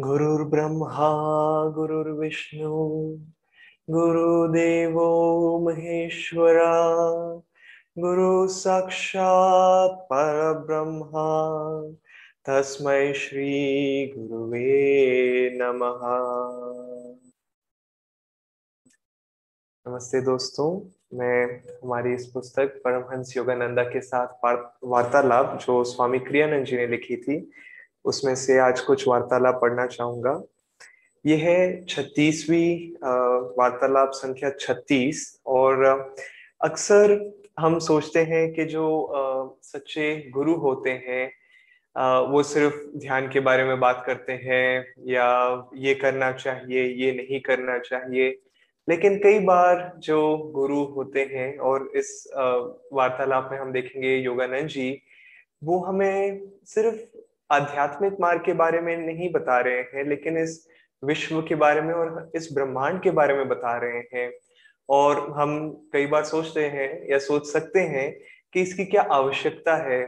गुरुर्ब्रह्मा, गुरुर्विष्णु, गुरुदेवो महेश्वरा, गुरु साक्षात् परब्रह्मा, तस्मै श्री गुरुवे नमः। नमस्ते दोस्तों, मैं हमारी इस पुस्तक परमहंस योगानंदा के साथ वार्तालाप, जो स्वामी क्रियानंद जी ने लिखी थी उसमें से आज कुछ वार्तालाप पढ़ना चाहूँगा। ये है छत्तीसवीं वार्तालाप संख्या छत्तीस और अक्सर हम सोचते हैं कि जो सच्चे गुरु होते हैं वो सिर्फ़ ध्यान के बारे में बात करते हैं या ये करना चाहिए, ये नहीं करना चाहिए। लेकिन कई बार जो गुरु होते हैं और इस वार्तालाप में हम देखेंगे योगानंद जी, वो हमें सिर्फ़ आध्यात्मिक मार्ग के बारे में नहीं बता रहे हैं, लेकिन इस विश्व के बारे में और इस ब्रह्मांड के बारे में बता रहे हैं। और हम कई बार सोचते हैं या सोच सकते हैं कि इसकी क्या आवश्यकता है,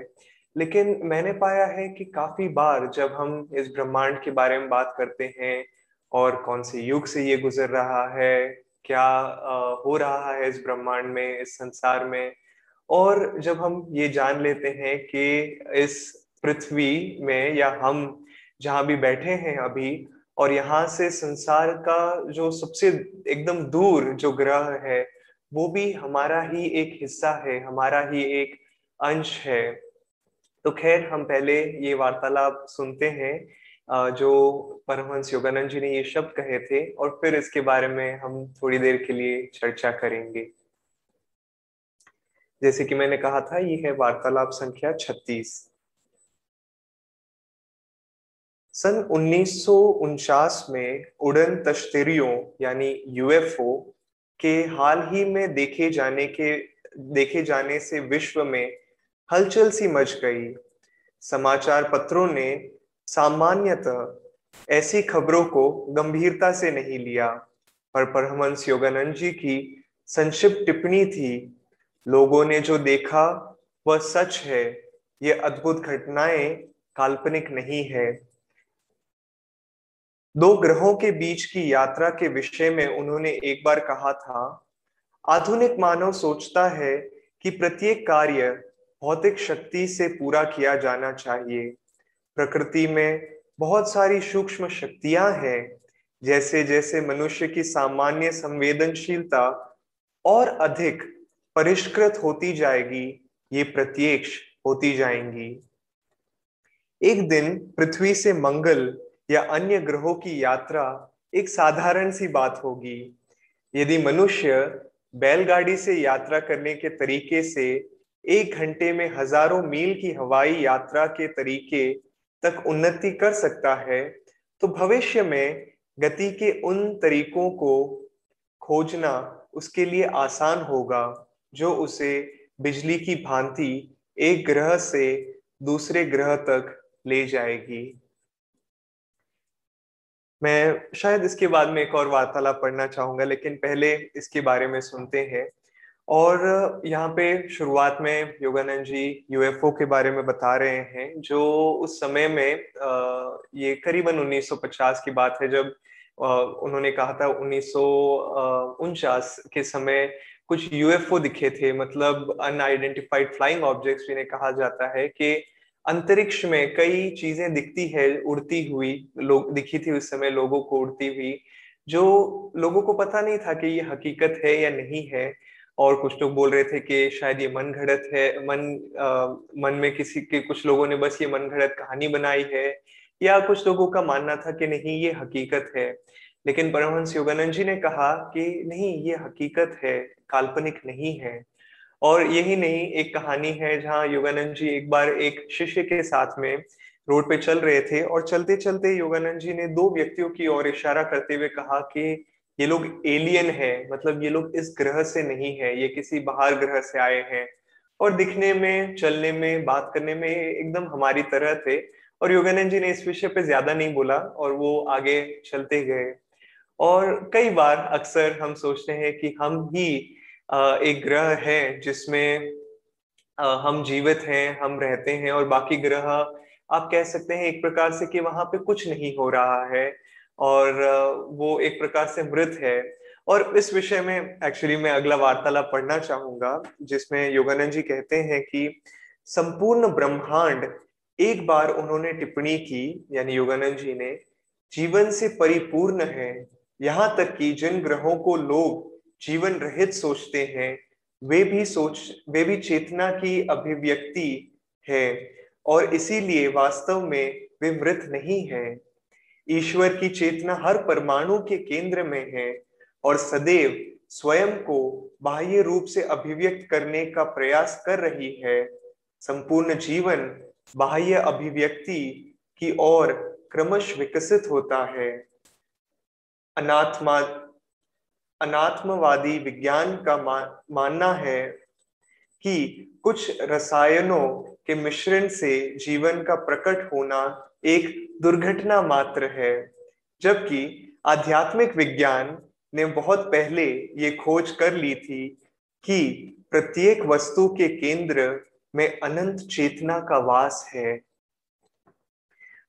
लेकिन मैंने पाया है कि काफ़ी बार जब हम इस ब्रह्मांड के बारे में बात करते हैं और कौन से युग से ये गुजर रहा है, क्या हो रहा है इस ब्रह्मांड में, इस संसार में, और जब हम ये जान लेते हैं कि इस पृथ्वी में या हम जहाँ भी बैठे हैं अभी और यहाँ से संसार का जो सबसे एकदम दूर जो ग्रह है, वो भी हमारा ही एक हिस्सा है, हमारा ही एक अंश है। तो खैर, हम पहले ये वार्तालाप सुनते हैं जो परमहंस योगानंद जी ने ये शब्द कहे थे और फिर इसके बारे में हम थोड़ी देर के लिए चर्चा करेंगे। जैसे कि मैंने कहा था, ये है वार्तालाप संख्या छत्तीस। सन उन्नीस सौ उनचास में उड़न तश्तरियों, यानी यूएफओ के हाल ही में देखे जाने के, देखे जाने से विश्व में हलचल सी मच गई। समाचार पत्रों ने सामान्यतः ऐसी खबरों को गंभीरता से नहीं लिया, पर परमहंस योगानंद जी की संक्षिप्त टिप्पणी थी, लोगों ने जो देखा, वह सच है। ये अद्भुत घटनाएँ काल्पनिक नहीं है। दो ग्रहों के बीच की यात्रा के विषय में उन्होंने एक बार कहा था, आधुनिक मानव सोचता है कि प्रत्येक कार्य भौतिक शक्ति से पूरा किया जाना चाहिए। प्रकृति में बहुत सारी सूक्ष्म शक्तियाँ हैं जैसे जैसे मनुष्य की सामान्य संवेदनशीलता और अधिक परिष्कृत होती जाएगी, ये प्रत्यक्ष होती जाएँगी। एक दिन पृथ्वी से मंगल या अन्य ग्रहों की यात्रा एक साधारण सी बात होगी। यदि मनुष्य बैलगाड़ी से यात्रा करने के तरीके से एक घंटे में हज़ारों मील की हवाई यात्रा के तरीके तक उन्नति कर सकता है तो भविष्य में गति के उन तरीकों को खोजना उसके लिए आसान होगा, जो उसे बिजली की भांति एक ग्रह से दूसरे ग्रह तक ले जाएगी। मैं शायद इसके बाद में एक और वार्तालाप पढ़ना चाहूँगा, लेकिन पहले इसके बारे में सुनते हैं। और यहाँ पे शुरुआत में योगानंद जी यूएफओ के बारे में बता रहे हैं, जो उस समय में ये करीबन 1950 की बात है, जब उन्होंने कहा था उन्नीस सौ उनचास के समय कुछ यूएफओ दिखे थे मतलब अनआइडेंटिफाइड फ्लाइंग ऑब्जेक्ट्स जिन्हें कहा जाता है कि अंतरिक्ष में कई चीज़ें दिखती है उड़ती हुई लोग दिखी थी उस समय लोगों को उड़ती हुई जो लोगों को पता नहीं था कि ये हकीकत है या नहीं है। और कुछ लोग बोल रहे थे कि शायद ये मन घड़त है मन आ, मन में किसी के कुछ लोगों ने बस ये मन घड़त कहानी बनाई है या कुछ लोगों का मानना था कि नहीं ये हकीकत है। लेकिन परमहंस योगानंद जी ने कहा कि नहीं ये हकीकत है काल्पनिक नहीं है। और यही नहीं, एक कहानी है जहाँ योगानंद जी एक बार एक शिष्य के साथ में रोड पे चल रहे थे और चलते चलते योगानंद जी ने दो व्यक्तियों की ओर इशारा करते हुए कहा कि ये लोग एलियन है मतलब ये लोग इस ग्रह से नहीं है, ये किसी बाहर ग्रह से आए हैं। और दिखने में, चलने में, बात करने में एकदम हमारी तरह थे और योगानंद जी ने इस विषय पे ज़्यादा नहीं बोला और वो आगे चलते गए। और कई बार अक्सर हम सोचते हैं कि हम ही एक ग्रह है जिसमें हम जीवित हैं, हम रहते हैं और बाकी ग्रह, आप कह सकते हैं एक प्रकार से कि वहाँ पे कुछ नहीं हो रहा है और वो एक प्रकार से मृत है। और इस विषय में एक्चुअली मैं अगला वार्तालाप पढ़ना चाहूँगा, जिसमें योगानंद जी कहते हैं कि संपूर्ण ब्रह्मांड एक बार उन्होंने टिप्पणी की, यानी योगानंद जी ने, जीवन से परिपूर्ण है, यहाँ तक कि जिन ग्रहों को लोग जीवन रहित सोचते हैं, वे भी सोच, वे भी चेतना की अभिव्यक्ति है और इसीलिए वास्तव में वे मृत नहीं है। ईश्वर की चेतना हर परमाणु के केंद्र में है और सदैव स्वयं को बाह्य रूप से अभिव्यक्त करने का प्रयास कर रही है। संपूर्ण जीवन बाह्य अभिव्यक्ति की ओर क्रमश विकसित होता है। अनात्मा अनात्मवादी विज्ञान का मानना है कि कुछ रसायनों के मिश्रण से जीवन का प्रकट होना एक दुर्घटना मात्र है, जबकि आध्यात्मिक विज्ञान ने बहुत पहले ये खोज कर ली थी कि प्रत्येक वस्तु के केंद्र में अनंत चेतना का वास है।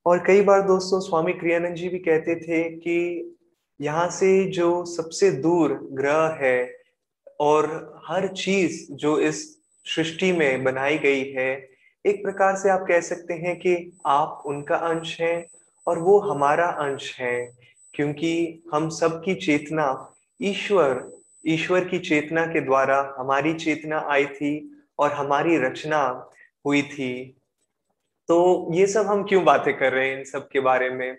और कई बार दोस्तों, स्वामी क्रियानंद जी भी कहते थे कि यहाँ से जो सबसे दूर ग्रह है और हर चीज़ जो इस सृष्टि में बनाई गई है, एक प्रकार से आप कह सकते हैं कि आप उनका अंश हैं और वो हमारा अंश है, क्योंकि हम सबकी चेतना ईश्वर ईश्वर की चेतना के द्वारा हमारी चेतना आई थी और हमारी रचना हुई थी। तो ये सब हम क्यों बातें कर रहे हैं इन सब के बारे में?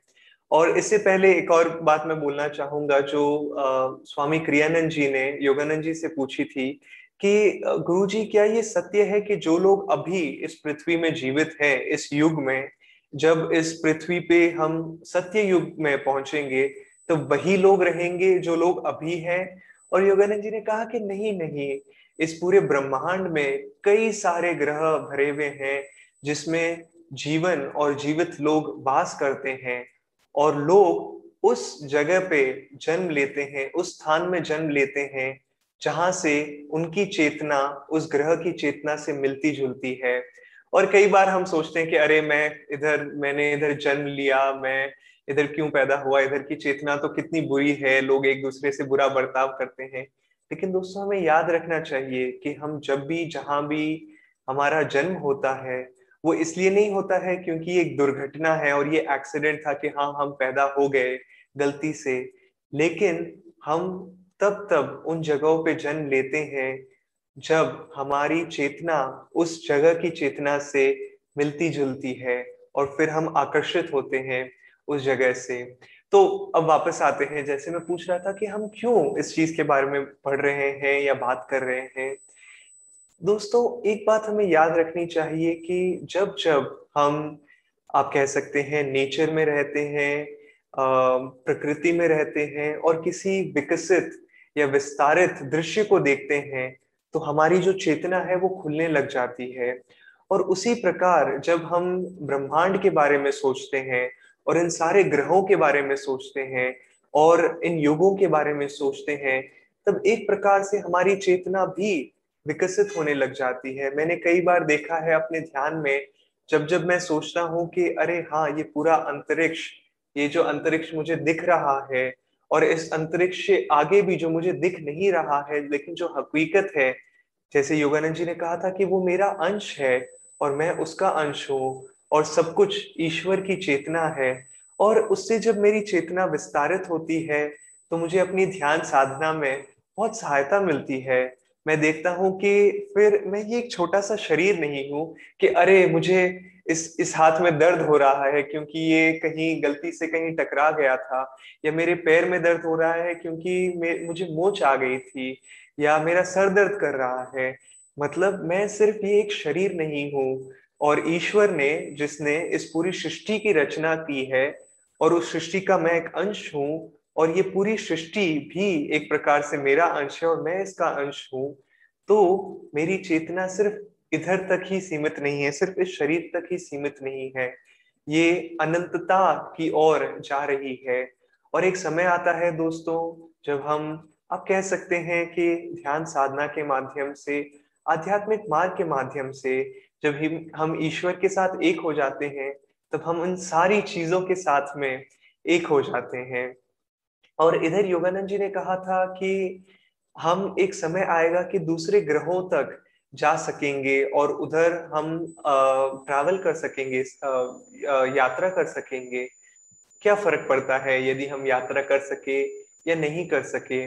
और इससे पहले एक और बात मैं बोलना चाहूँगा जो आ, स्वामी क्रियानंद जी ने योगानंद जी से पूछी थी कि गुरु जी क्या ये सत्य है कि जो लोग अभी इस पृथ्वी में जीवित हैं इस युग में जब इस पृथ्वी पे हम सत्य युग में पहुँचेंगे तो वही लोग रहेंगे जो लोग अभी हैं? और योगानंद जी ने कहा कि नहीं नहीं इस पूरे ब्रह्मांड में कई सारे ग्रह भरे हुए हैं जिसमें जीवन और जीवित लोग वास करते हैं। और लोग उस जगह पे जन्म लेते हैं, उस स्थान में जन्म लेते हैं, जहाँ से उनकी चेतना, उस ग्रह की चेतना से मिलती जुलती है। और कई बार हम सोचते हैं कि अरे, मैं इधर, मैंने इधर जन्म लिया, मैं इधर क्यों पैदा हुआ, इधर की चेतना तो कितनी बुरी है, लोग एक दूसरे से बुरा बर्ताव करते हैं। लेकिन दोस्तों, हमें याद रखना चाहिए कि हम जब भी, जहाँ भी हमारा जन्म होता है वो इसलिए नहीं होता है क्योंकि एक दुर्घटना है और ये एक्सीडेंट था कि हाँ हम पैदा हो गए गलती से। लेकिन हम तब तब उन जगहों पे जन्म लेते हैं जब हमारी चेतना उस जगह की चेतना से मिलती जुलती है और फिर हम आकर्षित होते हैं उस जगह से। तो अब वापस आते हैं। जैसे मैं पूछ रहा था कि हम क्यों इस चीज़ के बारे में पढ़ रहे हैं या बात कर रहे हैं? दोस्तों, एक बात हमें याद रखनी चाहिए कि जब जब हम, आप कह सकते हैं, नेचर में रहते हैं प्रकृति में रहते हैं और किसी विकसित या विस्तारित दृश्य को देखते हैं तो हमारी जो चेतना है वो खुलने लग जाती है। और उसी प्रकार जब हम ब्रह्मांड के बारे में सोचते हैं और इन सारे ग्रहों के बारे में सोचते हैं और इन युगों के बारे में सोचते हैं, तब एक प्रकार से हमारी चेतना भी विकसित होने लग जाती है। मैंने कई बार देखा है अपने ध्यान में, जब जब मैं सोचता हूँ कि अरे हाँ ये पूरा अंतरिक्ष, ये जो अंतरिक्ष मुझे दिख रहा है और इस अंतरिक्ष से आगे भी जो मुझे दिख नहीं रहा है, लेकिन जो हकीकत है, जैसे योगानंद जी ने कहा था कि वो मेरा अंश है और मैं उसका अंश हूँ और सब कुछ ईश्वर की चेतना है और उससे जब मेरी चेतना विस्तारित होती है तो मुझे अपनी ध्यान साधना में बहुत सहायता मिलती है। मैं देखता हूँ कि फिर मैं ये एक छोटा सा शरीर नहीं हूँ कि अरे, मुझे इस इस हाथ में दर्द हो रहा है क्योंकि ये कहीं गलती से कहीं टकरा गया था या मेरे पैर में दर्द हो रहा है क्योंकि मुझे मोच आ गई थी या मेरा सर दर्द कर रहा है। मतलब मैं सिर्फ़ ये एक शरीर नहीं हूँ और ईश्वर ने, जिसने इस पूरी सृष्टि की रचना की है और उस सृष्टि का मैं एक अंश हूँ और ये पूरी सृष्टि भी एक प्रकार से मेरा अंश है और मैं इसका अंश हूँ तो मेरी चेतना सिर्फ़ इधर तक ही सीमित नहीं है, सिर्फ़ इस शरीर तक ही सीमित नहीं है। ये अनंतता की ओर जा रही है। और एक समय आता है दोस्तों, जब हम, आप कह सकते हैं कि ध्यान साधना के माध्यम से, आध्यात्मिक मार्ग के माध्यम से, जब हम ईश्वर के साथ एक हो जाते हैं, तब हम उन सारी चीज़ों के साथ में एक हो जाते हैं। और इधर योगानंद जी ने कहा था कि हम एक समय आएगा कि दूसरे ग्रहों तक जा सकेंगे और उधर हम ट्रैवल कर सकेंगे यात्रा कर सकेंगे। क्या फ़र्क पड़ता है यदि हम यात्रा कर सके या नहीं कर सके?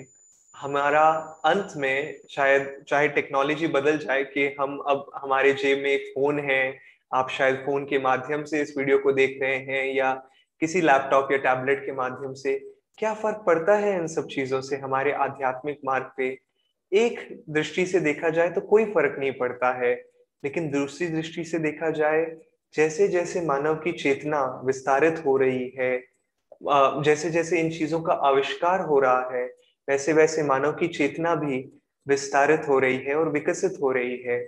हमारा अंत में शायद, चाहे टेक्नोलॉजी बदल जाए कि हम अब हमारे जेब में एक फ़ोन है, आप शायद फ़ोन के माध्यम से इस वीडियो को देख रहे हैं या किसी लैपटॉप या टैबलेट के माध्यम से। क्या फ़र्क पड़ता है इन सब चीज़ों से? हमारे आध्यात्मिक मार्ग पे एक दृष्टि से देखा जाए तो कोई फ़र्क नहीं पड़ता है, लेकिन दूसरी दृष्टि से देखा जाए जैसे जैसे मानव की चेतना विस्तारित हो रही है जैसे जैसे इन चीज़ों का आविष्कार हो रहा है वैसे वैसे मानव की चेतना भी विस्तारित हो रही है और विकसित हो रही है।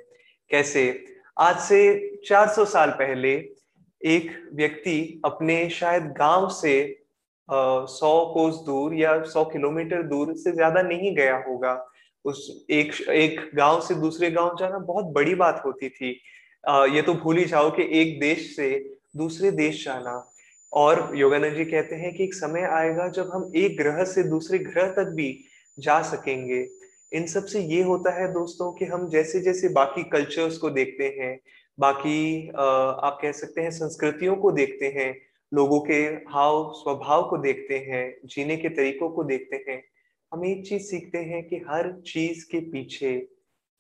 कैसे? आज से 400 साल पहले एक व्यक्ति अपने शायद गाँव से सौ कोस दूर या सौ किलोमीटर दूर से ज़्यादा नहीं गया होगा। उस एक एक गाँव से दूसरे गाँव जाना बहुत बड़ी बात होती थी। आ, ये तो भूल ही जाओ कि एक देश से दूसरे देश जाना। और योगानंद जी कहते हैं कि एक समय आएगा जब हम एक ग्रह से दूसरे ग्रह तक भी जा सकेंगे। इन सबसे ये होता है दोस्तों कि हम जैसे जैसे बाकी कल्चर्स को देखते हैं बाकी आप कह सकते हैं संस्कृतियों को देखते हैं लोगों के हाव स्वभाव को देखते हैं, जीने के तरीकों को देखते हैं। हम एक चीज़ सीखते हैं कि हर चीज़ के पीछे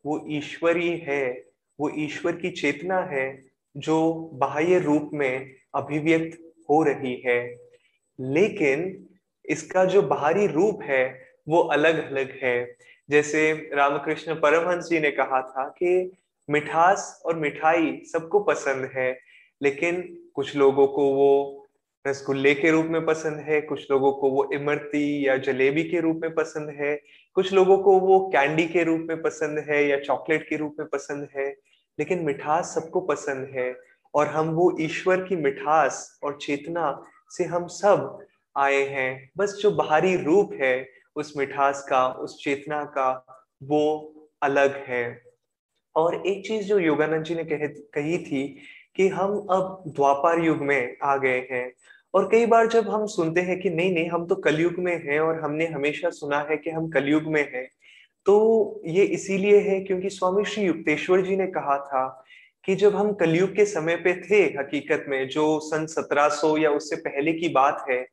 वो ईश्वरी है, वो ईश्वर की चेतना है, जो बाह्य रूप में अभिव्यक्त हो रही है। लेकिन इसका जो बाहरी रूप है, वो अलग अलग है। जैसे रामकृष्ण परमहंस जी ने कहा था कि मिठास और मिठाई सबको पसंद है, लेकिन कुछ लोगों को वो रसगुल्ले के रूप में पसंद है कुछ लोगों को वो इमरती या जलेबी के रूप में पसंद है कुछ लोगों को वो कैंडी के रूप में पसंद है या चॉकलेट के रूप में पसंद है लेकिन मिठास सबको पसंद है और हम वो ईश्वर की मिठास और चेतना से हम सब आए हैं। बस जो बाहरी रूप है उस मिठास का उस चेतना का वो अलग है। और एक चीज़ जो योगानंद जी ने कह, कही थी कि हम अब द्वापर युग में आ गए हैं। और कई बार जब हम सुनते हैं कि नहीं नहीं, हम तो कलयुग में हैं और हमने हमेशा सुना है कि हम कलयुग में हैं तो ये इसीलिए है क्योंकि स्वामी श्री युक्तेश्वर जी ने कहा था कि जब हम कलयुग के समय पे थे हकीकत में, जो सन 1700 या उससे पहले की बात है,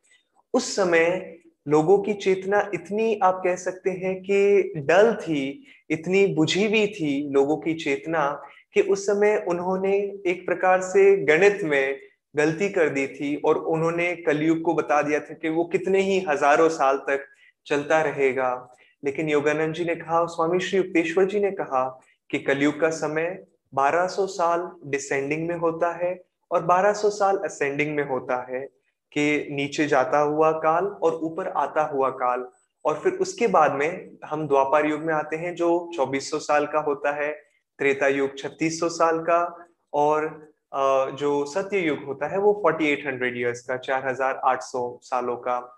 उस समय लोगों की चेतना इतनी, आप कह सकते हैं कि डल थी, इतनी बुझी हुई थी लोगों की चेतना कि उस समय उन्होंने एक प्रकार से गणित में गलती कर दी थी और उन्होंने कलयुग को बता दिया था कि वो कितने ही हज़ारों साल तक चलता रहेगा। लेकिन योगानंद जी ने कहा, स्वामी श्री युक्तेश्वर जी ने कहा कि कलयुग का समय 1200 साल डिसेंडिंग में होता है और 1200 साल असेंडिंग में होता है कि नीचे जाता हुआ काल और ऊपर आता हुआ काल। और फिर उसके बाद में हम द्वापर युग में आते हैं जो 2400 साल का होता है, त्रेता युग 3600 साल का और जो सत्य युग होता है वो 4800 इयर्स का 4800 सालों का।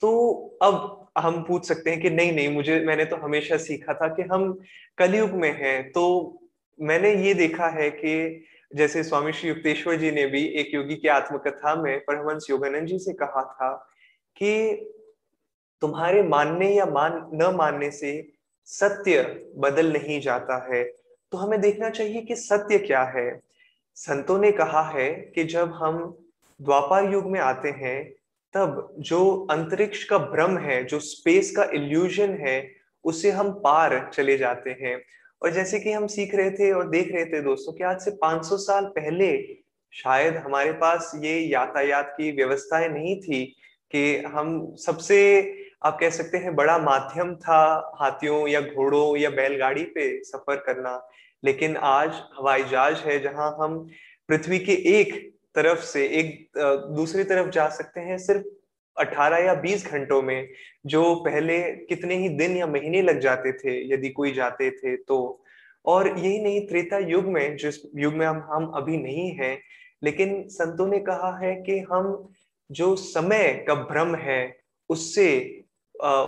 तो अब हम पूछ सकते हैं कि नहीं नहीं, मुझे, मैंने तो हमेशा सीखा था कि हम कलयुग में हैं। तो मैंने ये देखा है कि जैसे स्वामी श्री युक्तेश्वर जी ने भी एक योगी की आत्मकथा में परमहंस योगानंद जी से कहा था कि तुम्हारे मानने या मान, न मानने से सत्य बदल नहीं जाता है। तो हमें देखना चाहिए कि सत्य क्या है। संतों ने कहा है कि जब हम द्वापर युग में आते हैं, तब जो अंतरिक्ष का भ्रम है, जो स्पेस का इल्यूजन है, उसे हम पार चले जाते हैं। और जैसे कि हम सीख रहे थे और देख रहे थे दोस्तों कि आज से 500 साल पहले शायद हमारे पास ये यातायात की व्यवस्थाएँ नहीं थी कि हम सबसे, आप कह सकते हैं, बड़ा माध्यम था हाथियों या घोड़ों या बैलगाड़ी पे सफ़र करना। लेकिन आज हवाई जहाज़ है जहाँ हम पृथ्वी के एक तरफ़ से एक दूसरी तरफ़ जा सकते हैं सिर्फ़ 18 या 20 घंटों में, जो पहले कितने ही दिन या महीने लग जाते थे, यदि कोई जाते थे तो। और यही नहीं, त्रेता युग में, जिस युग में हम हम अभी नहीं हैं, लेकिन संतों ने कहा है कि हम जो समय का भ्रम है, उससे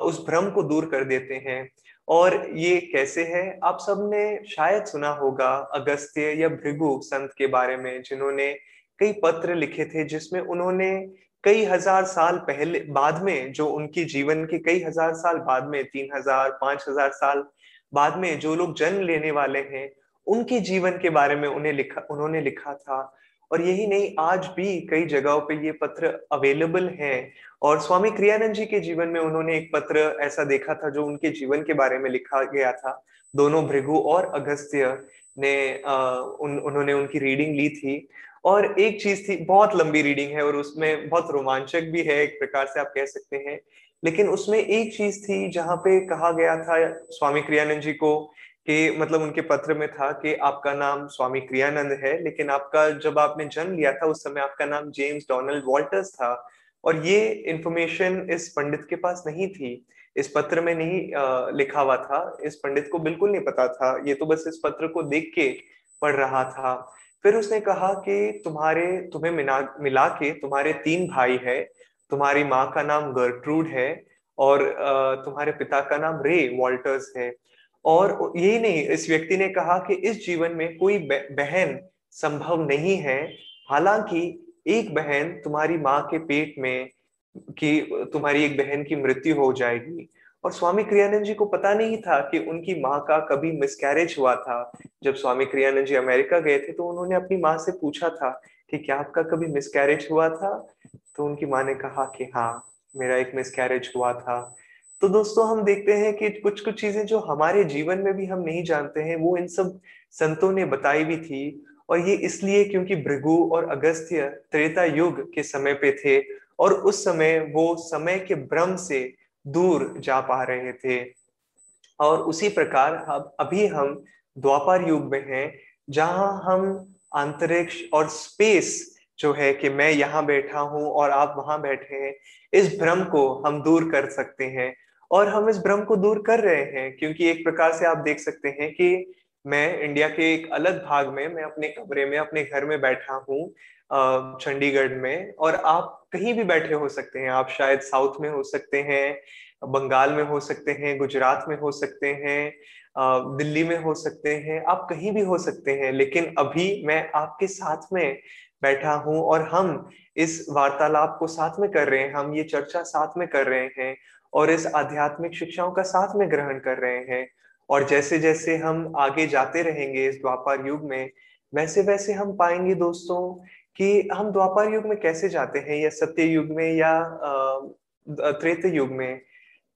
उस भ्रम को दूर कर देते हैं। और ये कैसे है? आप सबने शायद सुना होगा अगस्त्य या भृगु संत के बारे में, जिन्होंने कई पत्र लिखे थे, जिसमें उन्होंने कई हज़ार साल पहले बाद में, जो उनके जीवन के कई हज़ार साल बाद में, तीन हज़ार, पाँच हज़ार साल बाद में जो लोग जन्म लेने वाले हैं, उनके जीवन के बारे में उन्हें लिखा, उन्होंने लिखा था। और यही नहीं, आज भी कई जगहों पे ये पत्र अवेलेबल हैं। और स्वामी क्रियानंद जी के जीवन में उन्होंने एक पत्र ऐसा देखा था जो उनके जीवन के बारे में लिखा गया था। दोनों भृगु और अगस्त्य ने आ, उन उन्होंने उनकी रीडिंग ली थी। और एक चीज़ थी बहुत लंबी रीडिंग है और उसमें बहुत रोमांचक भी है एक प्रकार से आप कह सकते हैं। लेकिन उसमें एक चीज़ थी जहाँ पे कहा गया था स्वामी क्रियानंद जी को कि मतलब उनके पत्र में था कि आपका नाम स्वामी क्रियानंद है लेकिन आपका जब आपने जन्म लिया था उस समय आपका नाम जेम्स डोनाल्ड वॉल्टर्स था। और ये इंफॉर्मेशन इस पंडित के पास नहीं थी। इस पत्र में नहीं लिखा हुआ था। इस पंडित को बिल्कुल नहीं पता था। ये तो बस इस पत्र को देख के पढ़ रहा था। फिर उसने कहा कि तुम्हारे, तुम्हें मिला मिला के तुम्हारे तीन भाई है। तुम्हारी माँ का नाम गर्ट्रूड है और तुम्हारे पिता का नाम रे वॉल्टर्स है। और यही नहीं, इस व्यक्ति ने कहा कि इस जीवन में कोई बहन संभव नहीं है। हालाँकि एक बहन तुम्हारी माँ के पेट में कि तुम्हारी एक बहन की मृत्यु हो जाएगी। और स्वामी क्रियानंद जी को पता नहीं था कि उनकी माँ का कभी मिसकैरेज हुआ था। जब स्वामी क्रियानंद जी अमेरिका गए थे तो उन्होंने अपनी माँ से पूछा था कि क्या आपका कभी मिसकैरेज हुआ था? तो उनकी माँ ने कहा कि हाँ मेरा एक मिसकैरेज हुआ था। तो दोस्तों, हम देखते हैं कि कुछ कुछ चीज़ें जो हमारे जीवन में भी हम नहीं जानते हैं, वो इन सब संतों ने बताई भी थी। और ये इसलिए क्योंकि भृगु और अगस्त्य त्रेता युग के समय पे थे और उस समय वो समय के भ्रम से दूर जा पा रहे थे। और उसी प्रकार अब, अभी हम द्वापर युग में हैं, जहाँ हम अंतरिक्ष और स्पेस जो है कि मैं यहाँ बैठा हूँ और आप वहाँ बैठे हैं, इस भ्रम को हम दूर कर सकते हैं। और हम इस भ्रम को दूर कर रहे हैं, क्योंकि एक प्रकार से आप देख सकते हैं कि मैं इंडिया के एक अलग भाग में, मैं अपने कमरे में, अपने घर में बैठा हूँ चंडीगढ़ में। और आप कहीं भी बैठे हो सकते हैं। आप शायद साउथ में हो सकते हैं, बंगाल में हो सकते हैं, गुजरात में हो सकते हैं दिल्ली में हो सकते हैं। आप कहीं भी हो सकते हैं, लेकिन अभी मैं आपके साथ में बैठा हूँ और हम इस वार्तालाप को साथ में कर रहे हैं। हम ये चर्चा साथ में कर रहे हैं और इस आध्यात्मिक शिक्षाओं का साथ में ग्रहण कर रहे हैं। और जैसे जैसे हम आगे जाते रहेंगे इस द्वापर युग में, वैसे वैसे हम पाएँगे दोस्तों कि हम द्वापर युग में कैसे जाते हैं, या सत्य युग में, या त्रेत युग में।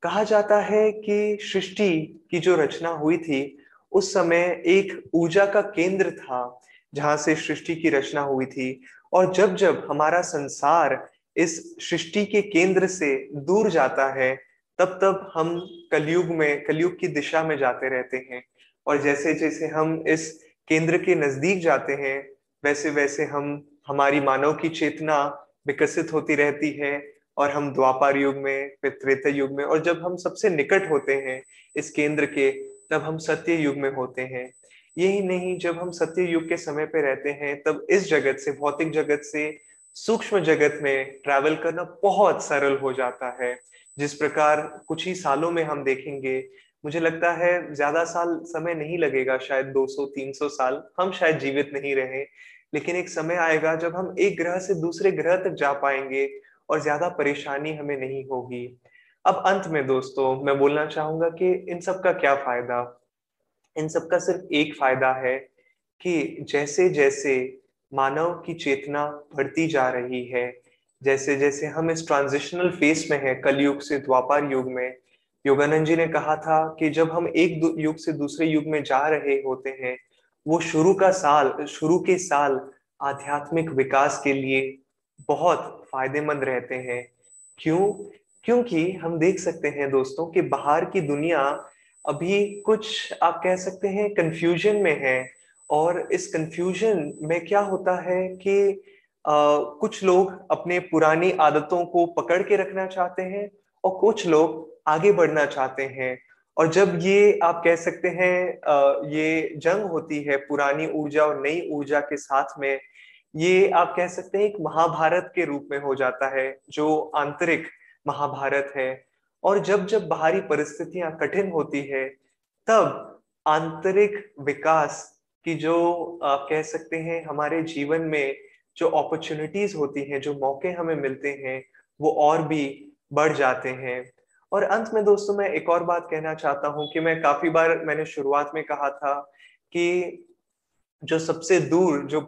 कहा जाता है कि सृष्टि की जो रचना हुई थी, उस समय एक ऊर्जा का केंद्र था, जहाँ से सृष्टि की रचना हुई थी। और जब जब हमारा संसार इस सृष्टि के केंद्र से दूर जाता है तब तब हम कलयुग में, कलयुग की दिशा में जाते रहते हैं। और जैसे जैसे हम इस केंद्र के नज़दीक जाते हैं, वैसे वैसे हम, हमारी मानव की चेतना विकसित होती रहती है और हम द्वापार युग में फिर त्रेता युग में और जब हम सबसे निकट होते हैं इस केंद्र के, तब हम सत्य युग में होते हैं। यही नहीं, जब हम सत्य युग के समय पे रहते हैं, तब इस जगत से, भौतिक जगत से, सूक्ष्म जगत में ट्रैवल करना बहुत सरल हो जाता है। जिस प्रकार कुछ ही सालों में हम देखेंगे, मुझे लगता है ज़्यादा साल समय नहीं लगेगा, शायद 200-300 साल हम शायद जीवित नहीं रहे। लेकिन एक समय आएगा जब हम एक ग्रह से दूसरे ग्रह तक जा पाएँगे और ज़्यादा परेशानी हमें नहीं होगी। अब अंत में दोस्तों, मैं बोलना चाहूँगा कि इन सब का क्या फ़ायदा? इन सब का सिर्फ़ एक फ़ायदा है कि जैसे जैसे मानव की चेतना बढ़ती जा रही है जैसे जैसे हम इस ट्रांजिशनल फेस में हैं, कलयुग से द्वापर युग में, योगानंद जी ने कहा था कि जब हम एक युग से दूसरे युग में जा रहे होते हैं, वो शुरू का साल, शुरू के साल आध्यात्मिक विकास के लिए बहुत फ़ायदेमंद रहते हैं। क्यों? क्योंकि हम देख सकते हैं दोस्तों कि बाहर की दुनिया अभी कुछ, आप कह सकते हैं कंफ्यूजन में है। और इस कंफ्यूजन में क्या होता है कि कुछ लोग अपने पुरानी आदतों को पकड़ के रखना चाहते हैं और कुछ लोग आगे बढ़ना चाहते हैं। और जब ये आप कह सकते हैं ये जंग होती है, पुरानी ऊर्जा और नई ऊर्जा के साथ में, ये आप कह सकते हैं एक महाभारत के रूप में हो जाता है, जो आंतरिक महाभारत है। और जब जब बाहरी परिस्थितियाँ कठिन होती है, तब आंतरिक विकास की जो आप कह सकते हैं, हमारे जीवन में जो अपॉर्चुनिटीज़ होती हैं, जो मौके हमें मिलते हैं, वो और भी बढ़ जाते हैं। और अंत में दोस्तों, मैं एक और बात कहना चाहता हूँ कि मैं काफ़ी बार मैंने शुरुआत में कहा था कि जो सबसे दूर, जो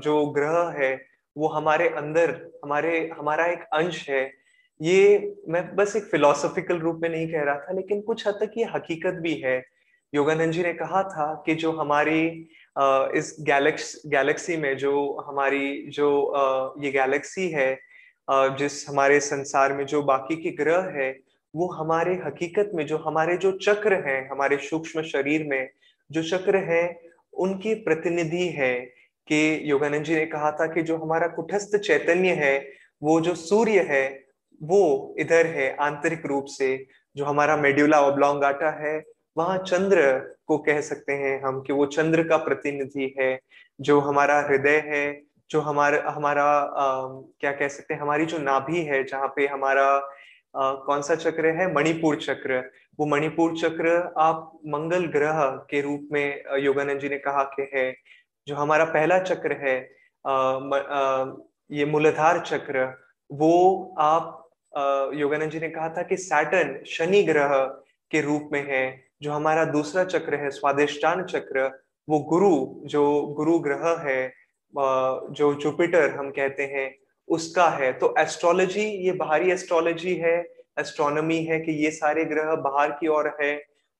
जो ग्रह है, वो हमारे अंदर, हमारे, हमारा एक अंश है, ये मैं बस एक फिलोसॉफिकल रूप में नहीं कह रहा था, लेकिन कुछ हद तक ये हकीकत भी है। योगानंद जी ने कहा था कि जो हमारी इस गैलेक्स, गैलेक्सी में जो हमारी, जो ये गैलेक्सी है जिस हमारे संसार में जो बाकी के ग्रह है, वो हमारे हकीकत में जो हमारे जो चक्र हैं, हमारे सूक्ष्म शरीर में जो चक्र हैं, उनकी प्रतिनिधि है कि योगानंद जी ने कहा था कि जो हमारा कुटस्थ चैतन्य है, वो जो सूर्य है, वो इधर है आंतरिक रूप से, जो हमारा मेड्यूला ओब्लोंगाटा है वहाँ चंद्र को कह सकते हैं हम कि वो चंद्र का प्रतिनिधि है जो हमारा हृदय है जो हमारा हमारा क्या कह सकते हैं हमारी जो नाभि है जहाँ पे हमारा आ, कौन सा चक्र है? मणिपुर चक्र। वो मणिपुर चक्र आप मंगल ग्रह के रूप में योगानंद जी ने कहा कि है। जो हमारा पहला चक्र है आ, आ, ये मूलधार चक्र वो आप योगानंद जी ने कहा था कि सैटन शनि ग्रह के रूप में है। जो हमारा दूसरा चक्र है, स्वादिष्टान चक्र, वो गुरु, जो गुरु ग्रह है जो जुपिटर हम कहते हैं, उसका है। तो एस्ट्रोलॉजी ये बाहरी एस्ट्रोलॉजी है एस्ट्रोनॉमी है कि ये सारे ग्रह बाहर की ओर है,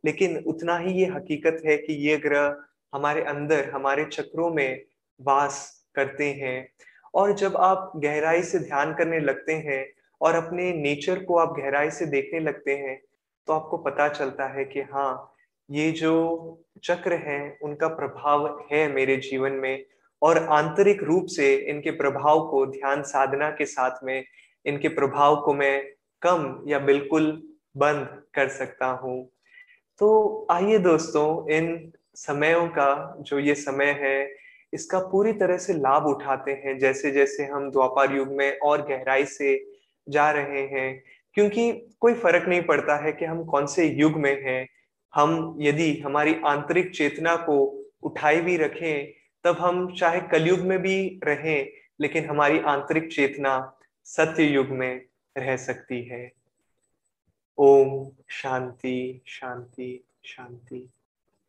लेकिन उतना ही ये हकीकत है कि ये ग्रह हमारे अंदर, हमारे चक्रों में वास करते हैं। और जब आप गहराई से ध्यान करने लगते हैं और अपने नेचर को आप गहराई से देखने लगते हैं तो आपको पता चलता है कि हाँ ये जो चक्र हैं, उनका प्रभाव है मेरे जीवन में और आंतरिक रूप से इनके प्रभाव को ध्यान साधना के साथ में, इनके प्रभाव को मैं कम या बिल्कुल बंद कर सकता हूँ। तो आइए दोस्तों, इन समयों का जो ये समय है, इसका पूरी तरह से लाभ उठाते हैं। जैसे जैसे हम द्वापर युग में और गहराई से जा रहे हैं क्योंकि कोई फ़र्क नहीं पड़ता है कि हम कौन से युग में हैं। हम यदि हमारी आंतरिक चेतना को उठाए भी रखें, तब हम चाहे कलयुग में भी रहें, लेकिन हमारी आंतरिक चेतना सत्य युग में रह सकती है। ओम शांति शांति शांति।